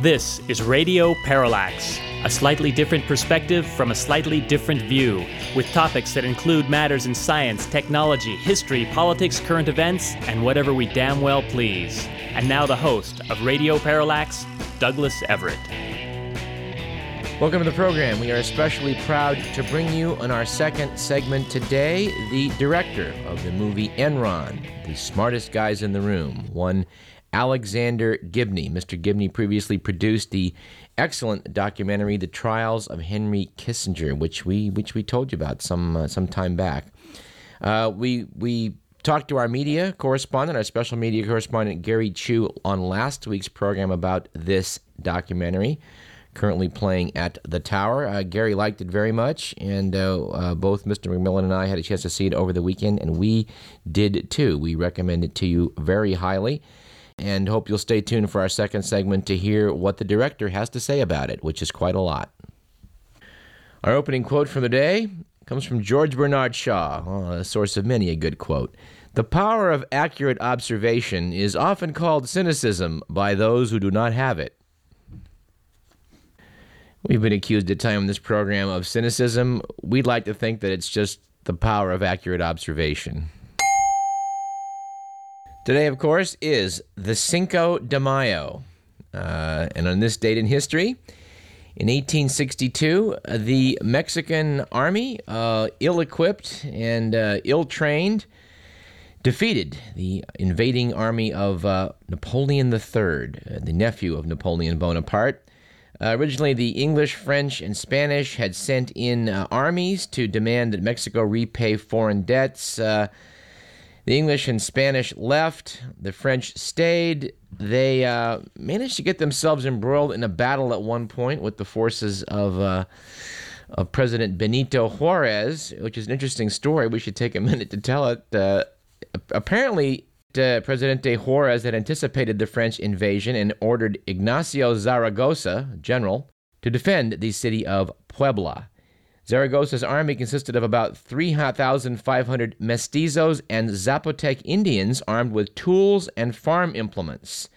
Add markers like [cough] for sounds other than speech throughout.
This is Radio Parallax, a slightly different perspective from a slightly different view, with topics that include matters in science, technology, history, politics, current events, and whatever we damn well please. And now the host of Radio Parallax, Douglas Everett. Welcome to the program. We are especially proud to bring you on our second segment today the director of the movie Enron, the smartest guys in the room, one Alexander Gibney. Mr. Gibney previously produced the excellent documentary "The Trials of Henry Kissinger," which we which we told you about some uh, some time back. Uh, we we talked to our media correspondent, our special media correspondent Gary Chu, on last week's program about this documentary. Currently playing at the Tower. Uh, Gary liked it very much, and uh, uh, both Mr. McMillan and I had a chance to see it over the weekend, and we did too. We recommend it to you very highly and hope you'll stay tuned for our second segment to hear what the director has to say about it, which is quite a lot. Our opening quote for the day comes from George Bernard Shaw, a source of many a good quote. The power of accurate observation is often called cynicism by those who do not have it. We've been accused at times in this program of cynicism. We'd like to think that it's just the power of accurate observation. Today, of course, is the Cinco de Mayo. Uh, and on this date in history, in 1862, the Mexican army, uh, ill equipped and uh, ill trained, defeated the invading army of uh, Napoleon III, uh, the nephew of Napoleon Bonaparte. Uh, originally, the English, French, and Spanish had sent in armies to demand that Mexico repay foreign debts. The English and Spanish left, the French stayed. They uh, managed to get themselves embroiled in a battle at one point with the forces of, uh, of President Benito Juarez, which is an interesting story. We should take a [laughs] minute to tell it. Uh, apparently, uh, Presidente Juarez had anticipated the French invasion and ordered Ignacio Zaragoza, general, to defend the city of Puebla. Zaragoza's army consisted of about 3,500 mestizos and Zapotec Indians armed with tools and farm implements.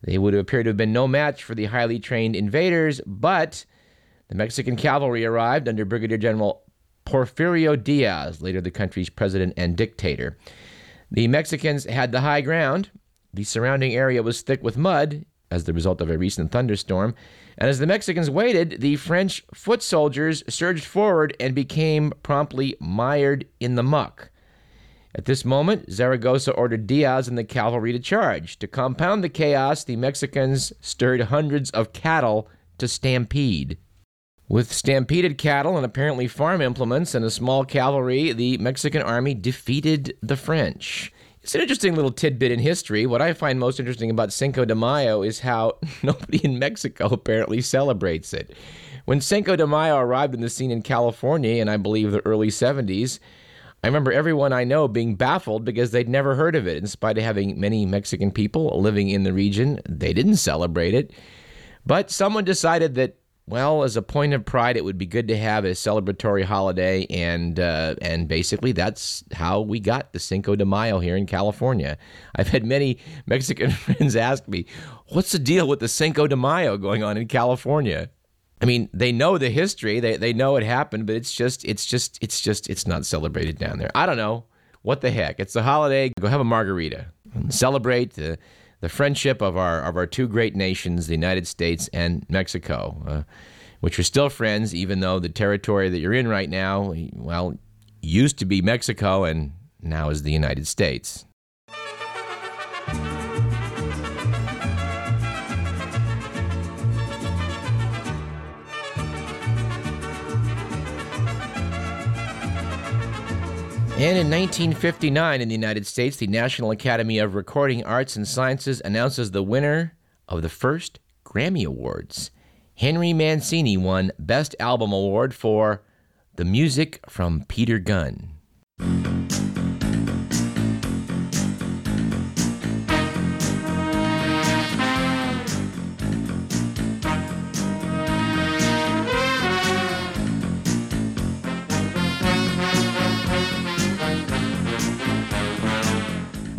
They would appear to have been no match for the highly trained invaders, but the Mexican cavalry arrived under Brigadier General Porfirio Diaz, later the country's president and dictator. The Mexicans had the high ground. The surrounding area was thick with mud as the result of a recent thunderstorm, and as the Mexicans waited, the French foot soldiers surged forward and became promptly mired in the muck. At this moment, Zaragoza ordered Diaz and the cavalry to charge. To compound the chaos, the Mexicans stirred hundreds of cattle to stampede. With stampeded cattle and apparently farm implements and a small cavalry, the Mexican army defeated the French. It's an interesting little tidbit in history. What I find most interesting about Cinco de Mayo is how [laughs] nobody in Mexico apparently celebrates it. When Cinco de Mayo arrived in the scene in California in, I believe, the early 70s, I remember everyone I know being baffled because they'd never heard of it. In spite of having many Mexican people living in the region, they didn't celebrate it. But someone decided that well, as a point of pride, it would be good to have a celebratory holiday, and uh, and basically that's how we got the Cinco de Mayo here in California. I've had many [laughs] Mexican friends ask me, "What's the deal with the Cinco de Mayo going on in California?" I mean, they know the history, they they know it happened, but it's just it's just it's just it's not celebrated down there. I don't know what the heck. It's a holiday. Go have a margarita, celebrate the the friendship of our of our two great nations, the United States and Mexico, uh, which are still friends, even though the territory that you're in right now, well, used to be Mexico and now is the United States. And in 1959, in the United States, the National Academy of Recording Arts and Sciences announces the winner of the first Grammy Awards. Henry Mancini won Best Album Award for The Music from Peter Gunn.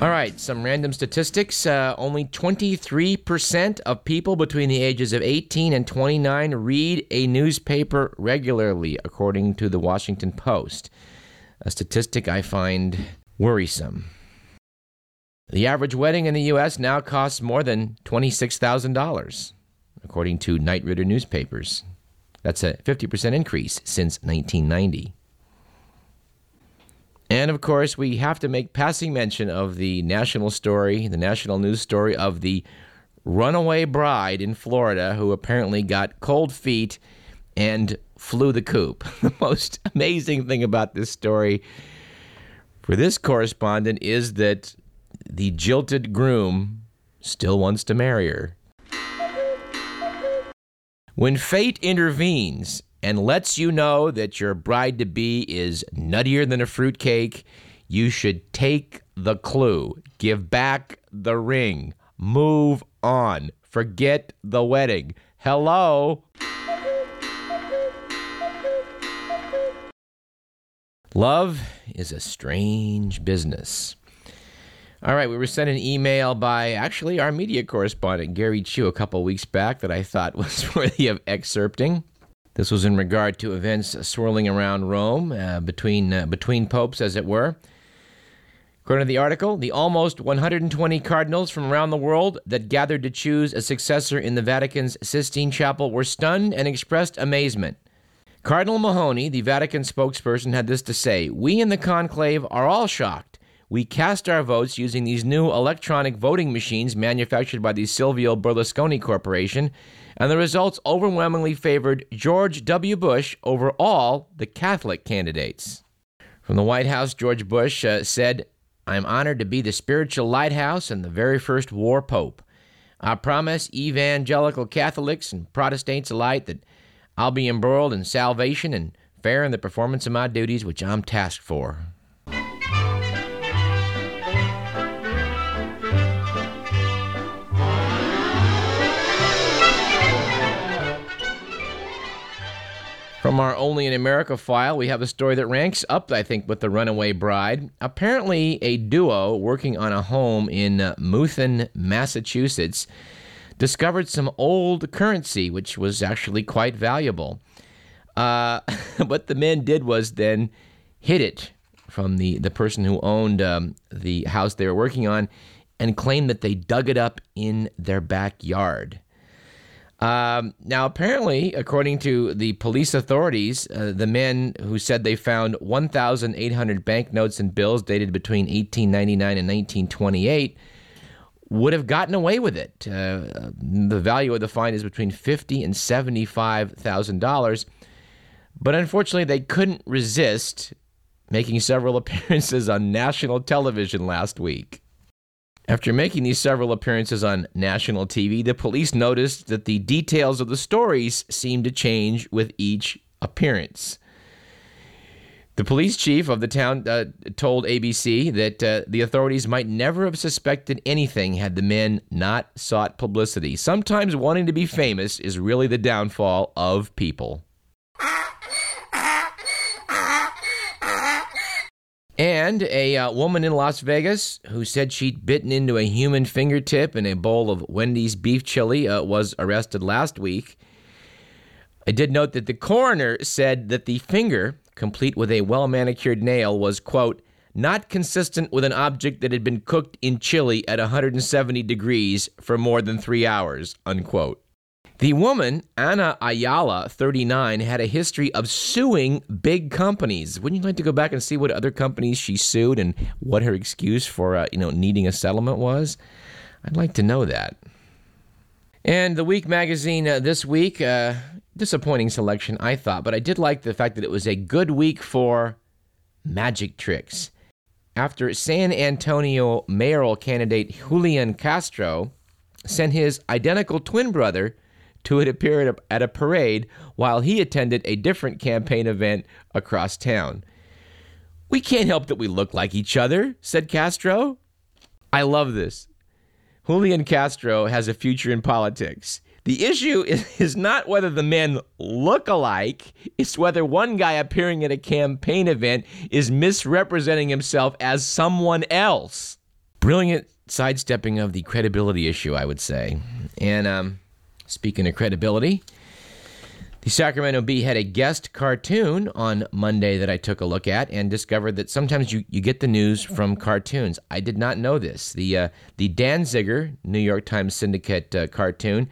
All right, some random statistics. Uh, only 23% of people between the ages of 18 and 29 read a newspaper regularly, according to the Washington Post. A statistic I find worrisome. The average wedding in the U.S. now costs more than $26,000, according to Knight Ridder newspapers. That's a 50% increase since 1990. And of course, we have to make passing mention of the national story, the national news story of the runaway bride in Florida who apparently got cold feet and flew the coop. [laughs] The most amazing thing about this story for this correspondent is that the jilted groom still wants to marry her. When fate intervenes and lets you know that your bride to be is nuttier than a fruitcake, you should take the clue. Give back the ring. Move on. Forget the wedding. Hello? Love is a strange business. All right, we were sent an email by actually our media correspondent, Gary Chu, a couple weeks back that I thought [laughs] was worthy of excerpting. This was in regard to events swirling around Rome uh, between, uh, between popes, as it were. According to the article, the almost 120 cardinals from around the world that gathered to choose a successor in the Vatican's Sistine Chapel were stunned and expressed amazement. Cardinal Mahony, the Vatican spokesperson, had this to say We in the conclave are all shocked. We cast our votes using these new electronic voting machines manufactured by the Silvio Berlusconi Corporation, and the results overwhelmingly favored George W. Bush over all the Catholic candidates. From the White House, George Bush uh, said, I'm honored to be the spiritual lighthouse and the very first war pope. I promise evangelical Catholics and Protestants alike that I'll be embroiled in salvation and fair in the performance of my duties which I'm tasked for. From our Only in America file, we have a story that ranks up, I think, with The Runaway Bride. Apparently, a duo working on a home in uh, Methuen, Massachusetts, discovered some old currency, which was actually quite valuable. Uh, [laughs] what the men did was then hid it from the, the person who owned um, the house they were working on and claimed that they dug it up in their backyard. Um, now, apparently, according to the police authorities, uh, the men who said they found 1,800 banknotes and bills dated between 1899 and 1928 would have gotten away with it. Uh, the value of the find is between fifty and seventy-five thousand dollars, but unfortunately, they couldn't resist making several [laughs] appearances on national television last week. After making these several appearances on national TV, the police noticed that the details of the stories seemed to change with each appearance. The police chief of the town uh, told ABC that uh, the authorities might never have suspected anything had the men not sought publicity. Sometimes wanting to be famous is really the downfall of people. And a uh, woman in Las Vegas who said she'd bitten into a human fingertip in a bowl of Wendy's beef chili uh, was arrested last week. I did note that the coroner said that the finger, complete with a well manicured nail, was, quote, not consistent with an object that had been cooked in chili at 170 degrees for more than three hours, unquote. The woman, Anna Ayala, 39, had a history of suing big companies. Wouldn't you like to go back and see what other companies she sued and what her excuse for, uh, you know, needing a settlement was? I'd like to know that. And the Week magazine uh, this week, uh, disappointing selection, I thought, but I did like the fact that it was a good week for magic tricks. After San Antonio mayoral candidate Julian Castro sent his identical twin brother to appear at a, at a parade while he attended a different campaign event across town. We can't help that we look like each other, said Castro. I love this. Julian Castro has a future in politics. The issue is, is not whether the men look alike, it's whether one guy appearing at a campaign event is misrepresenting himself as someone else. Brilliant sidestepping of the credibility issue, I would say. And um, speaking of credibility, the Sacramento Bee had a guest cartoon on Monday that I took a look at and discovered that sometimes you, you get the news from cartoons. I did not know this. The, uh, the Danziger New York Times Syndicate uh, cartoon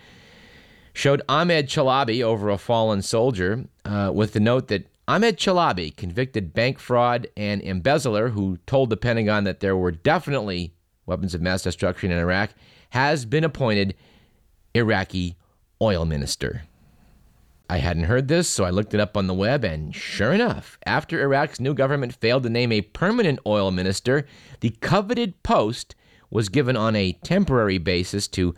showed Ahmed Chalabi over a fallen soldier uh, with the note that Ahmed Chalabi, convicted bank fraud and embezzler who told the Pentagon that there were definitely weapons of mass destruction in Iraq, has been appointed Iraqi oil minister. I hadn't heard this, so I looked it up on the web, and sure enough, after Iraq's new government failed to name a permanent oil minister, the coveted post was given on a temporary basis to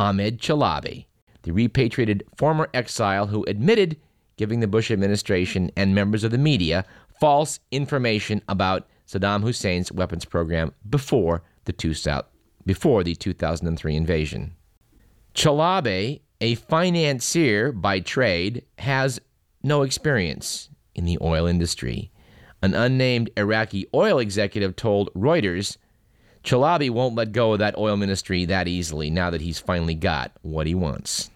Ahmed Chalabi, the repatriated former exile who admitted giving the Bush administration and members of the media false information about Saddam Hussein's weapons program before the, two, before the 2003 invasion. Chalabi a financier by trade, has no experience in the oil industry. An unnamed Iraqi oil executive told Reuters Chalabi won't let go of that oil ministry that easily now that he's finally got what he wants.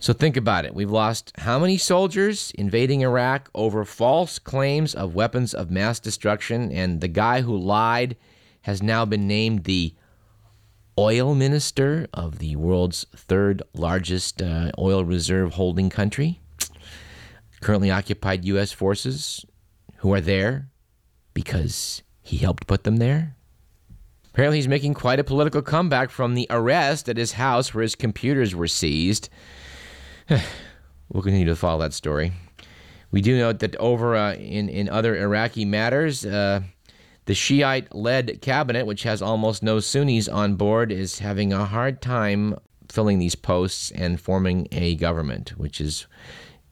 So think about it. We've lost how many soldiers invading Iraq over false claims of weapons of mass destruction, and the guy who lied has now been named the oil minister of the world's third largest uh, oil reserve holding country, currently occupied U.S. forces who are there because he helped put them there. Apparently, he's making quite a political comeback from the arrest at his house where his computers were seized. [sighs] we'll continue to follow that story. We do note that over uh, in, in other Iraqi matters, uh, the Shiite led cabinet, which has almost no Sunnis on board, is having a hard time filling these posts and forming a government, which is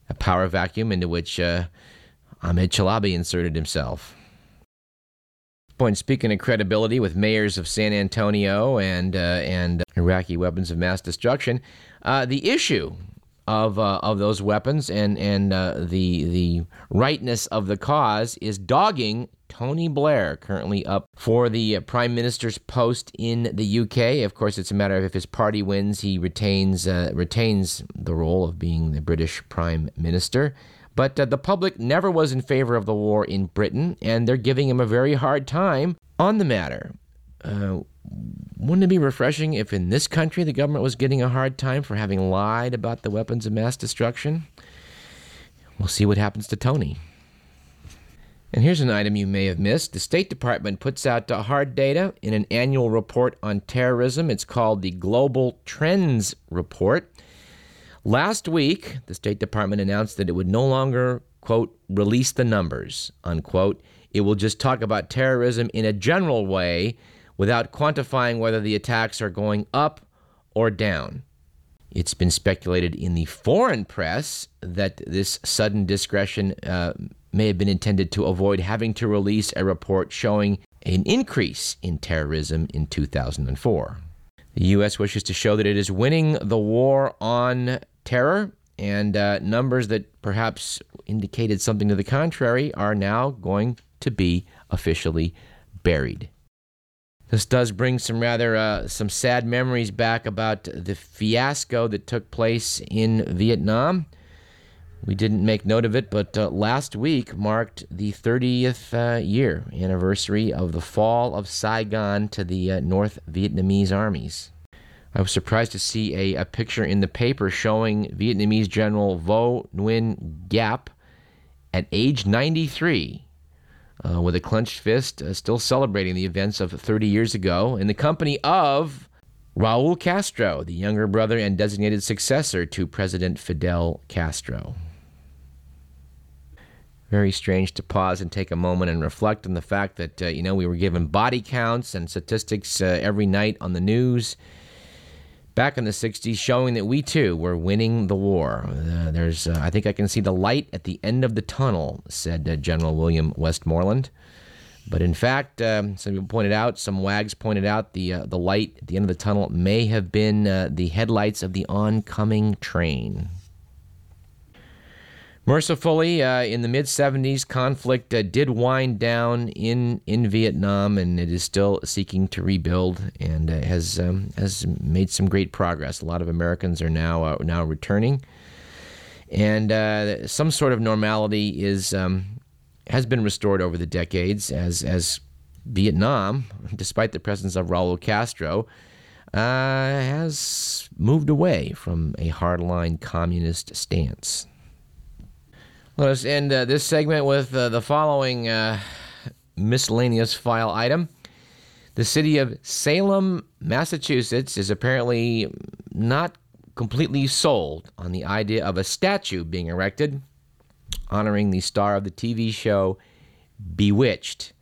a power vacuum into which uh, Ahmed Chalabi inserted himself. Point speaking of credibility with mayors of San Antonio and uh, and Iraqi weapons of mass destruction, uh, the issue of uh, of those weapons and and uh, the the rightness of the cause is dogging Tony Blair, currently up for the uh, Prime Minister's post in the UK. Of course, it's a matter of if his party wins, he retains uh, retains the role of being the British Prime Minister. But uh, the public never was in favor of the war in Britain, and they're giving him a very hard time on the matter. Uh, wouldn't it be refreshing if in this country the government was getting a hard time for having lied about the weapons of mass destruction? We'll see what happens to Tony. And here's an item you may have missed. The State Department puts out hard data in an annual report on terrorism. It's called the Global Trends Report. Last week, the State Department announced that it would no longer, quote, release the numbers, unquote. It will just talk about terrorism in a general way without quantifying whether the attacks are going up or down. It's been speculated in the foreign press that this sudden discretion uh, may have been intended to avoid having to release a report showing an increase in terrorism in 2004. The U.S. wishes to show that it is winning the war on terror, and uh, numbers that perhaps indicated something to the contrary are now going to be officially buried. This does bring some rather uh, some sad memories back about the fiasco that took place in Vietnam. We didn't make note of it, but uh, last week marked the 30th uh, year anniversary of the fall of Saigon to the uh, North Vietnamese armies. I was surprised to see a, a picture in the paper showing Vietnamese General Vo Nguyen Giap at age 93 uh, with a clenched fist, uh, still celebrating the events of 30 years ago in the company of Raul Castro, the younger brother and designated successor to President Fidel Castro. Very strange to pause and take a moment and reflect on the fact that, uh, you know, we were given body counts and statistics uh, every night on the news. Back in the 60s, showing that we too were winning the war. Uh, there's, uh, I think I can see the light at the end of the tunnel, said uh, General William Westmoreland. But in fact, um, some people pointed out, some wags pointed out, the uh, the light at the end of the tunnel may have been uh, the headlights of the oncoming train. Mercifully, uh, in the mid 70s, conflict uh, did wind down in, in Vietnam, and it is still seeking to rebuild and uh, has um, has made some great progress. A lot of Americans are now uh, now returning, and uh, some sort of normality is um, has been restored over the decades as as Vietnam, despite the presence of Raul Castro, uh, has moved away from a hardline communist stance. Let us end uh, this segment with uh, the following uh, miscellaneous file item. The city of Salem, Massachusetts is apparently not completely sold on the idea of a statue being erected honoring the star of the TV show Bewitched.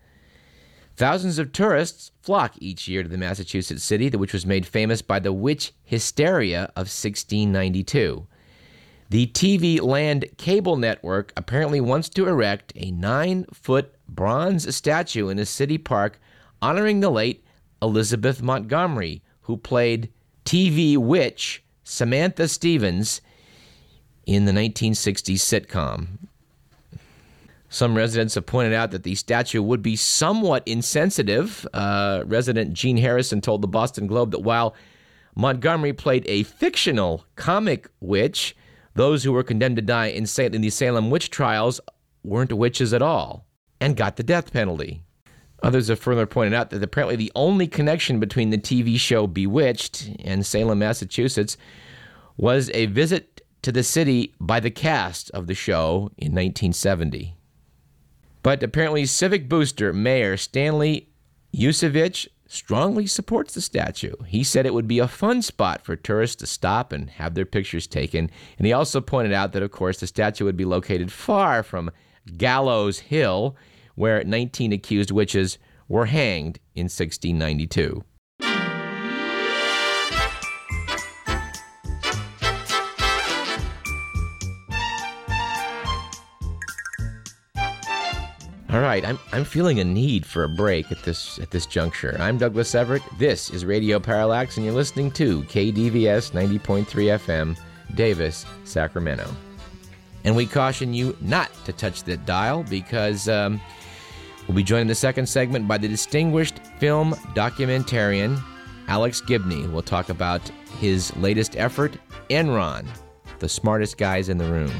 Thousands of tourists flock each year to the Massachusetts city, which was made famous by the witch hysteria of 1692. The TV Land Cable Network apparently wants to erect a nine foot bronze statue in a city park honoring the late Elizabeth Montgomery, who played TV witch Samantha Stevens in the 1960s sitcom. Some residents have pointed out that the statue would be somewhat insensitive. Uh, resident Gene Harrison told the Boston Globe that while Montgomery played a fictional comic witch, those who were condemned to die in, in the Salem witch trials weren't witches at all and got the death penalty. Others have further pointed out that apparently the only connection between the TV show Bewitched and Salem, Massachusetts was a visit to the city by the cast of the show in 1970. But apparently, Civic Booster Mayor Stanley Usovicz strongly supports the statue. He said it would be a fun spot for tourists to stop and have their pictures taken. And he also pointed out that, of course, the statue would be located far from Gallows Hill, where 19 accused witches were hanged in 1692. All right, I'm, I'm feeling a need for a break at this at this juncture. I'm Douglas Everett. This is Radio Parallax, and you're listening to KDVS 90.3 FM, Davis, Sacramento. And we caution you not to touch the dial because um, we'll be joined in the second segment by the distinguished film documentarian Alex Gibney. We'll talk about his latest effort, Enron, the smartest guys in the room.